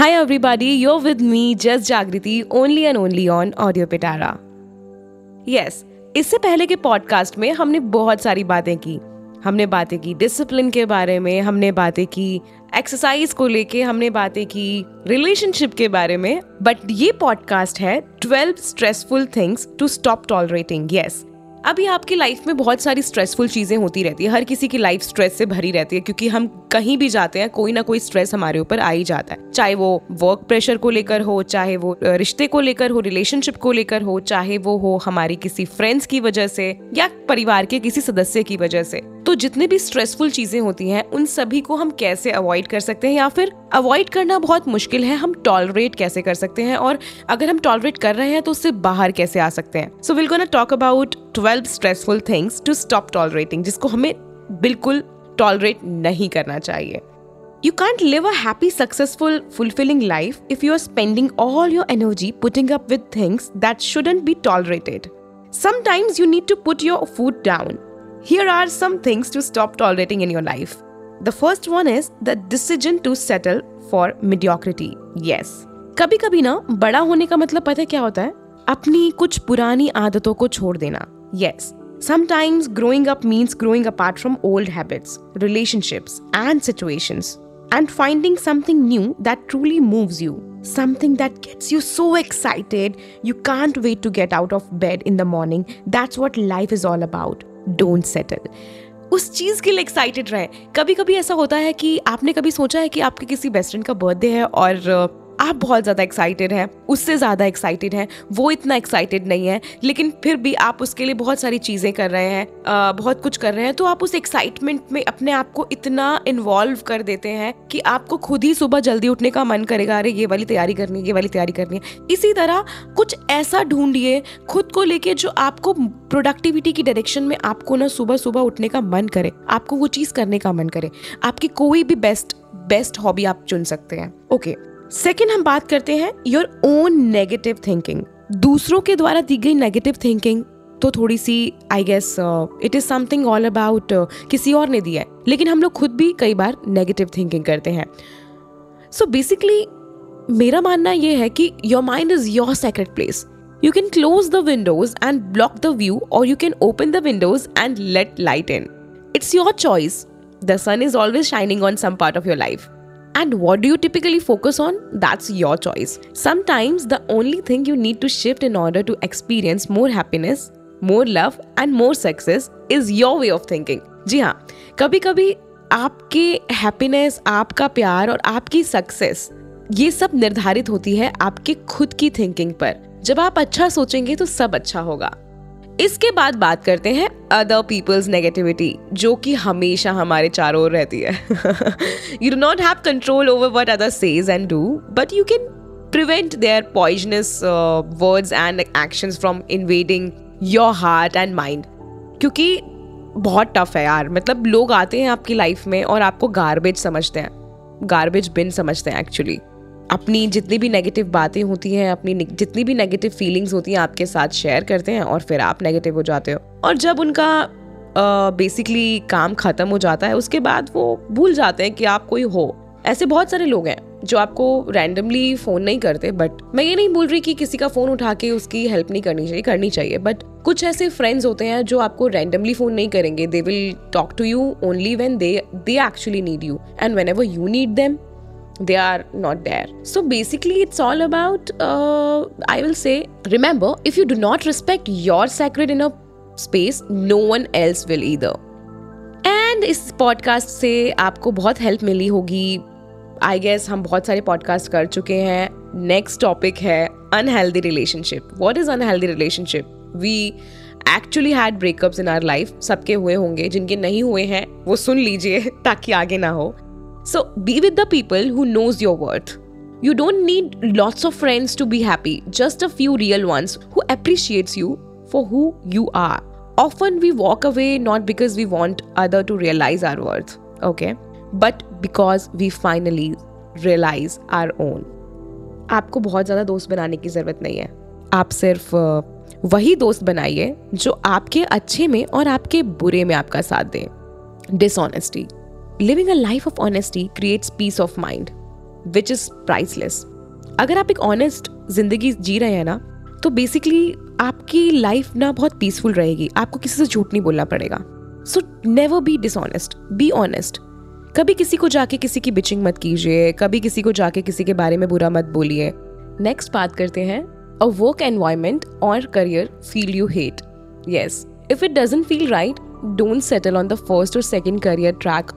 Hi everybody, you're with me, Just Jagriti, only and only on Audio Pitara. Yes, इससे पहले के podcast में हमने बहुत सारी बातें की। हमने बातें की डिसिप्लिन के बारे में हमने बातें की एक्सरसाइज को लेके हमने बातें की रिलेशनशिप के बारे में। बट ये पॉडकास्ट है 12 stressful things to stop tolerating yes अभी आपकी लाइफ में बहुत सारी स्ट्रेसफुल चीज़ें होती रहती है। हर किसी की लाइफ स्ट्रेस से भरी रहती है, क्योंकि हम कहीं भी जाते हैं, कोई ना कोई स्ट्रेस हमारे ऊपर आ ही जाता है। चाहे वो वर्क प्रेशर को लेकर हो, चाहे वो रिश्ते को लेकर हो रिलेशनशिप को लेकर हो, चाहे वो हो हमारी किसी फ्रेंड्स की वजह से या परिवार के किसी सदस्य की वजह से। तो जितने भी स्ट्रेसफुल चीज़ें होती हैं उन सभी को हम कैसे अवॉइड कर सकते हैं या फिर अवॉइड करना बहुत मुश्किल है हम टॉलरेट कैसे कर सकते हैं और अगर हम टॉलरेट कर रहे हैं तो उससे बाहर कैसे आ सकते हैं? So will gonna talk about twelve stressful things to stop tolerating जिसको हमें बिल्कुल टॉलरेट नहीं करना चाहिए। You can't live a happy, successful, fulfilling life if you are spending all your energy putting up with things that shouldn't be tolerated. Sometimes you need to put your foot down. here are some things to stop tolerating in your life. The first one is the decision to settle for mediocrity. Yes. कभी कभी ना बड़ा होने का मतलब पता है क्या होता है अपनी कुछ पुरानी आदतों को छोड़ देना yes Sometimes growing up means growing apart from old habits, relationships, and situations, and finding something new that truly moves you. Something that gets you so excited, you can't wait to get out of bed in the morning. That's what life is all about. Don't settle. उस चीज़ के लिए excited रहे। कभी कभी ऐसा होता है कि आपने कभी सोचा है कि आपके किसी बेस्ट फ्रेंड का बर्थडे है और आप बहुत ज़्यादा एक्साइटेड हैं, उससे ज़्यादा एक्साइटेड हैं, वो इतना एक्साइटेड नहीं है, लेकिन फिर भी आप उसके लिए बहुत सारी चीज़ें कर रहे हैं बहुत कुछ कर रहे हैं तो आप उस एक्साइटमेंट में अपने आप को इतना इन्वॉल्व कर देते हैं कि आपको खुद ही सुबह जल्दी उठने का मन करेगा, अरे, ये वाली तैयारी करनी है, ये वाली तैयारी करनी है इसी तरह कुछ ऐसा ढूंढिए, खुद को लेके जो आपको प्रोडक्टिविटी की डायरेक्शन में आपको ना सुबह सुबह उठने का मन करे, आपको वो चीज़ करने का मन करे, आपकी कोई भी बेस्ट बेस्ट हॉबी आप चुन सकते हैं ओके okay. सेकेंड हम बात करते हैं योर ओन नेगेटिव थिंकिंग दूसरों के द्वारा दी गई नेगेटिव थिंकिंग तो थोड़ी सी I guess it is something all about किसी और ने दिया है। लेकिन हम लोग खुद भी कई बार नेगेटिव थिंकिंग करते हैं। सो so बेसिकली मेरा मानना यह है कि your mind is your secret place you can close the windows and block the view और you can open the windows and let light in it's your choice the sun is always shining on some part of your life And what do you typically focus on? That's your choice. Sometimes the only thing you need to shift in order to experience more happiness, more love, and more success is your way of thinking. जी हाँ कभी कभी आपके happiness आपका प्यार और आपकी success ये सब निर्धारित होती है आपके खुद की थिंकिंग पर जब आप अच्छा सोचेंगे तो सब अच्छा होगा इसके बाद बात करते हैं अदर पीपल्स नेगेटिविटी जो कि हमेशा हमारे चारों ओर रहती है। You do not have control over what other says and do but you can prevent their poisonous words and actions from invading your heart and mind क्योंकि बहुत टफ है यार। मतलब लोग आते हैं आपकी लाइफ में और आपको गार्बेज समझते हैं। गार्बेज बिन समझते हैं एक्चुअली अपनी जितनी भी नेगेटिव बातें होती हैं अपनी जितनी भी नेगेटिव फीलिंग्स होती हैं आपके साथ शेयर करते हैं और फिर आप नेगेटिव हो जाते हो। और जब उनका बेसिकली uh, काम ख़त्म हो जाता है उसके बाद वो भूल जाते हैं कि आप कोई हो। ऐसे बहुत सारे लोग हैं जो आपको रैंडमली फ़ोन नहीं करते बट मैं ये नहीं बोल रही कि किसी का फ़ोन उठा के उसकी हेल्प नहीं करनी चाहिए करनी चाहिए बट कुछ ऐसे फ्रेंड्स होते हैं जो आपको रैंडमली फ़ोन नहीं करेंगे। They will talk to you only when they they actually need you and whenever you need them they are not there. So basically, it's all about, uh, I will say, remember, if you do not respect your sacred inner space, no one else will either. And इस podcast से आपको बहुत help मिली होगी। I guess हम बहुत सारे podcast कर चुके हैं। नेक्स्ट टॉपिक है unhealthy relationship what is unhealthy relationship we actually had breakups in our life सबके हुए होंगे। जिनके नहीं हुए हैं वो सुन लीजिए ताकि आगे ना हो। So be with the people who knows your worth. You don't need lots of friends to be happy, just a few real ones who appreciates you for who you are. Often we walk away not because we want other to realize our worth, okay? But because we finally realize our own. आपको बहुत ज़्यादा दोस्त बनाने की ज़रूरत नहीं है आप सिर्फ वही दोस्त बनाइए जो आपके अच्छे में और आपके बुरे में आपका साथ दें dishonesty living a life of honesty creates peace of mind which is priceless अगर आप एक ऑनेस्ट ज़िंदगी जी रहे हैं ना तो बेसिकली आपकी लाइफ ना बहुत पीसफुल रहेगी। आपको किसी से झूठ नहीं बोलना पड़ेगा। So never be dishonest be honest कभी किसी को जाके किसी की बिचिंग मत कीजिए, कभी किसी को जाके किसी के बारे में बुरा मत बोलिए। नेक्स्ट बात करते हैं अ वर्क एनवायरमेंट और career feel you hate yes if it doesn't feel right don't settle on the first और second career track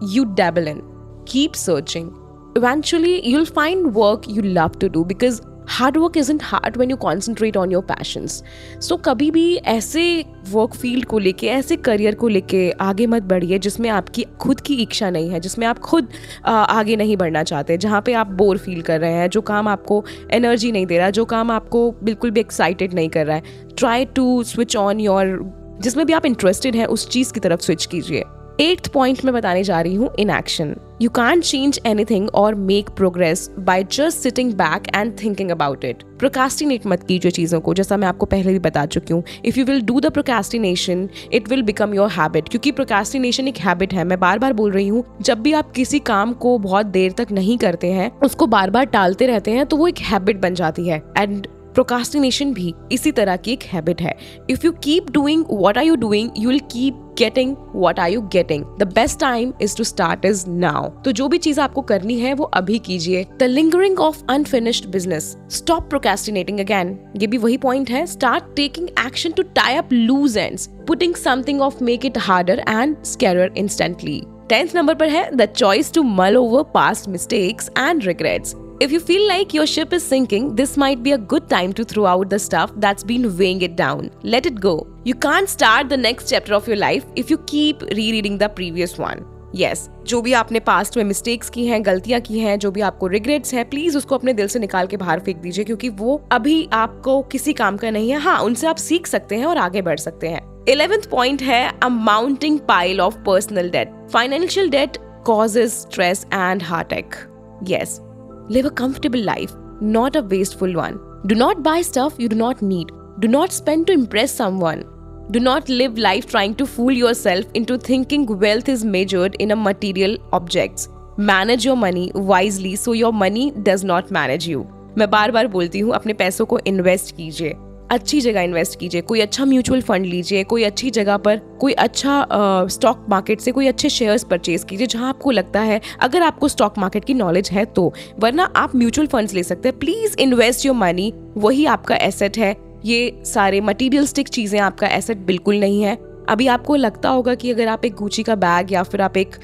you dabble in. Keep searching. Eventually, you'll find work you love to do because hard work is hard when you concentrate on your passions so कभी भी ऐसे work field को लेके ऐसे career को लेके आगे मत बढ़िए जिसमें आपकी खुद की इच्छा नहीं है जिसमें आप खुद आगे नहीं बढ़ना चाहते जहाँ पे आप बोर फील कर रहे हैं जो काम आपको एनर्जी नहीं दे रहा जो काम आपको बिल्कुल भी एक्साइटेड नहीं कर रहा है try to switch on your जिसमें भी आप इंटरेस्टेड हैं उस चीज़ की तरफ़ स्विच कीजिए एट्थ पॉइंट में बताने जा रही हूँ in action. You can change anything और make progress by just sitting back and thinking about it procrastinate मत कीजिए चीज़ों को, जैसा मैं आपको पहले भी बता चुकी हूँ। If you will do the procrastination it will become your habit क्योंकि प्रोकास्टिनेशन एक हैबिट है। मैं बार बार बोल रही हूँ, जब भी आप किसी काम को बहुत देर तक नहीं करते हैं, उसको बार बार टालते रहते हैं तो वो एक हैबिट बन जाती है। एंड प्रोकास्टिनेशन भी इसी तरह की एक हैबिट है। If you keep doing what are you doing you will keep getting what are you getting the best time is to start is now तो जो भी चीज़ आपको करनी है, वो अभी कीजिए। The lingering of unfinished business stop procrastinating again ये भी वही पॉइंट है। Start taking action to tie up loose ends putting something off make it harder and scarier instantly tenth number पर है the choice to mull over past mistakes and regrets If you feel like your ship is sinking, this might be a good time to throw out the stuff that's been weighing it down. Let it go. You can't start the next chapter of your life if you keep rereading the previous one. Yes yes, जो भी आपने past में mistakes की हैं गलतियाँ की हैं जो भी आपको रिग्रेट्स हैं प्लीज़ उसको अपने दिल से निकाल के बाहर फेंक दीजिए क्योंकि वो अभी आपको किसी काम का नहीं है हाँ उनसे आप सीख सकते हैं और आगे बढ़ सकते हैं इलेवेंथ पॉइंट है a mounting pile of personal debt financial debt causes stress and heartache. Yes, Live a comfortable life, not a wasteful one. Do not buy stuff you do not need. Do not spend to impress someone. Do not live life trying to fool yourself into thinking wealth is measured in a material objects. Manage your money wisely so your money does not manage you. मैं बार बार बोलती हूँ अपने पैसों को invest कीजिए अच्छी जगह invest कीजिए, कोई अच्छा म्यूचुअल फंड लीजिए, कोई अच्छी जगह पर, कोई अच्छा स्टॉक मार्केट से कोई अच्छे शेयर्स परचेज कीजिए, जहाँ आपको लगता है, अगर आपको स्टॉक मार्केट की नॉलेज है तो। वरना आप म्यूचुअल फंड्स ले सकते हैं। प्लीज़ इन्वेस्ट योर मनी वही आपका एसेट है। ये सारे मटीरियलिस्टिक चीज़ें आपका एसेट बिल्कुल नहीं है। अभी आपको लगता होगा कि अगर आप एक गुची का बैग या फिर आप एक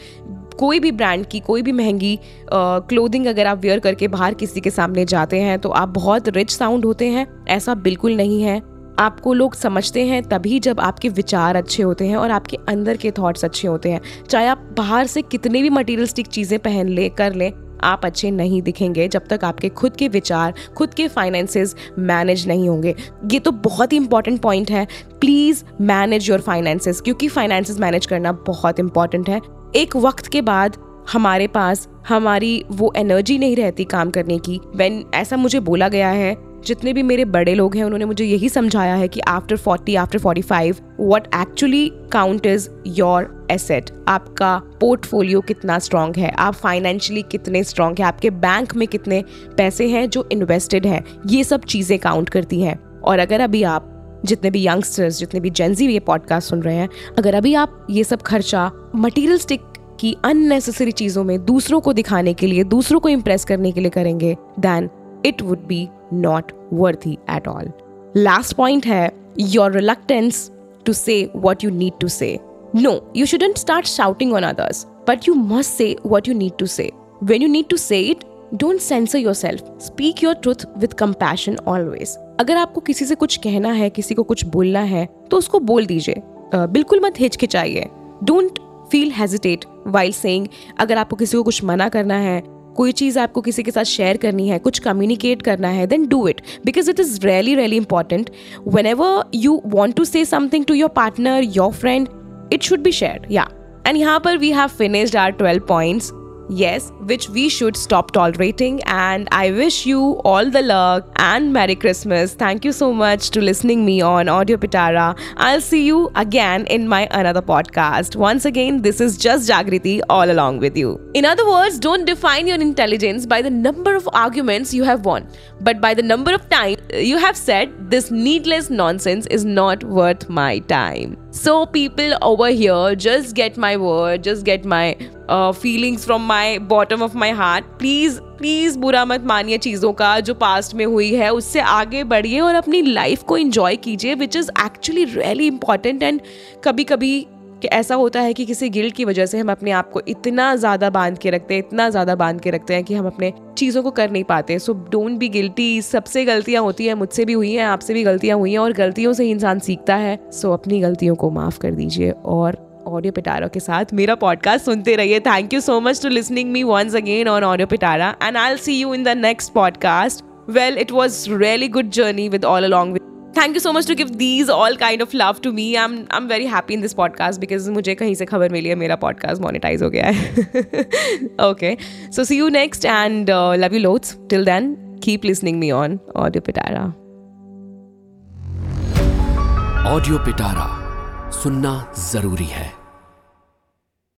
कोई भी ब्रांड की, कोई भी महँगी क्लोथिंग अगर आप वेयर करके बाहर किसी के सामने जाते हैं तो आप बहुत रिच साउंड होते हैं। ऐसा बिल्कुल नहीं है। आपको लोग समझते हैं तभी जब आपके विचार अच्छे होते हैं और आपके अंदर के थॉट्स अच्छे होते हैं। चाहे आप बाहर से कितने भी मटीरियलिस्टिक चीज़ें पहन ले, कर लें, आप अच्छे नहीं दिखेंगे जब तक आपके खुद के विचार, खुद के फाइनेंसेस मैनेज नहीं होंगे। ये तो बहुत ही इंपॉर्टेंट पॉइंट है। प्लीज़ मैनेज योर फाइनेंसेस क्योंकि फाइनेंसेस मैनेज करना बहुत इंपॉर्टेंट है। एक वक्त के बाद हमारे पास, हमारी वो एनर्जी नहीं रहती काम करने की। वेन ऐसा मुझे बोला गया है, जितने भी मेरे बड़े लोग हैं, उन्होंने मुझे यही समझाया है कि after forty after forty five what actually count is your asset आपका पोर्टफोलियो कितना स्ट्रांग है? आप फाइनेंशियली कितने स्ट्रांग है? आपके बैंक में कितने पैसे हैं जो इन्वेस्टेड है? ये सब चीज़ें काउंट करती हैं। और अगर अभी आप जितने भी यंगस्टर्स जितने भी जेंजी ये पॉडकास्ट सुन रहे हैं, अगर अभी आप ये सब खर्चा मटीरियलिस्टिक की अननेसेसरी चीज़ों में दूसरों को दिखाने के लिए, दूसरों को इम्प्रेस करने के लिए करेंगे then it would be not worthy at all last point है your reluctance to say what you need to say no you shouldn't start shouting on others but you must say what you need to say when you need to say it don't censor your self speak your truth with compassion always अगर आपको किसी से कुछ कहना है, किसी को कुछ बोलना है तो उसको बोल दीजिए। बिल्कुल मत हिचकिचाइए। Don't feel hesitate while saying अगर आपको किसी को कुछ मना करना है, कोई चीज़ आपको किसी के साथ शेयर करनी है, कुछ कम्युनिकेट करना है then do it because it is really really important whenever you want to say something to your partner your friend it should be share या एंड यहाँ पर we have finished our twelve points yes, which we should stop tolerating. And I wish you all the luck and Merry Christmas. Thank you so much to listening me on Audio Pitara. I'll see you again in my another podcast. Once again, this is just Jagriti all along with you. In other words, don't define your intelligence by the number of arguments you have won, but by the number of times you have said this needless nonsense is not worth my time. So, people over here, just get my word, just get my feelings from my bottom of my heart please please बुरा मत मानिए चीज़ों का जो past में हुई है उससे आगे बढ़िए और अपनी लाइफ को इंजॉय कीजिए which is actually really important and कभी कभी कि ऐसा होता है कि किसी गिल्ट की वजह से हम अपने आप को इतना ज़्यादा बाँध के रखते हैं इतना ज़्यादा बाँध के रखते हैं कि हम अपने चीज़ों को कर नहीं पाते। सो डोंट बी गिल्टी सबसे गलतियाँ होती हैं मुझसे भी हुई हैं आपसे भी गलतियाँ हुई हैं और गलतियों से ही इंसान सीखता है। सो so, अपनी गलतियों को माफ़ कर दीजिए और ऑडियो पिटारा के साथ मेरा पॉडकास्ट सुनते रहिए thank you so much to listening me once again on audio Pitara and I see you in the next podcast well it was really good journey with all along with thank you so much to give these all kind of love to me I am I am very happy in this podcast because मुझे कहीं से खबर मिली है, मेरा podcast monetise हो गया है। Okay so see you next and love you lots till then keep listening me on audio Pitara audio Pitara सुनना ज़रूरी है।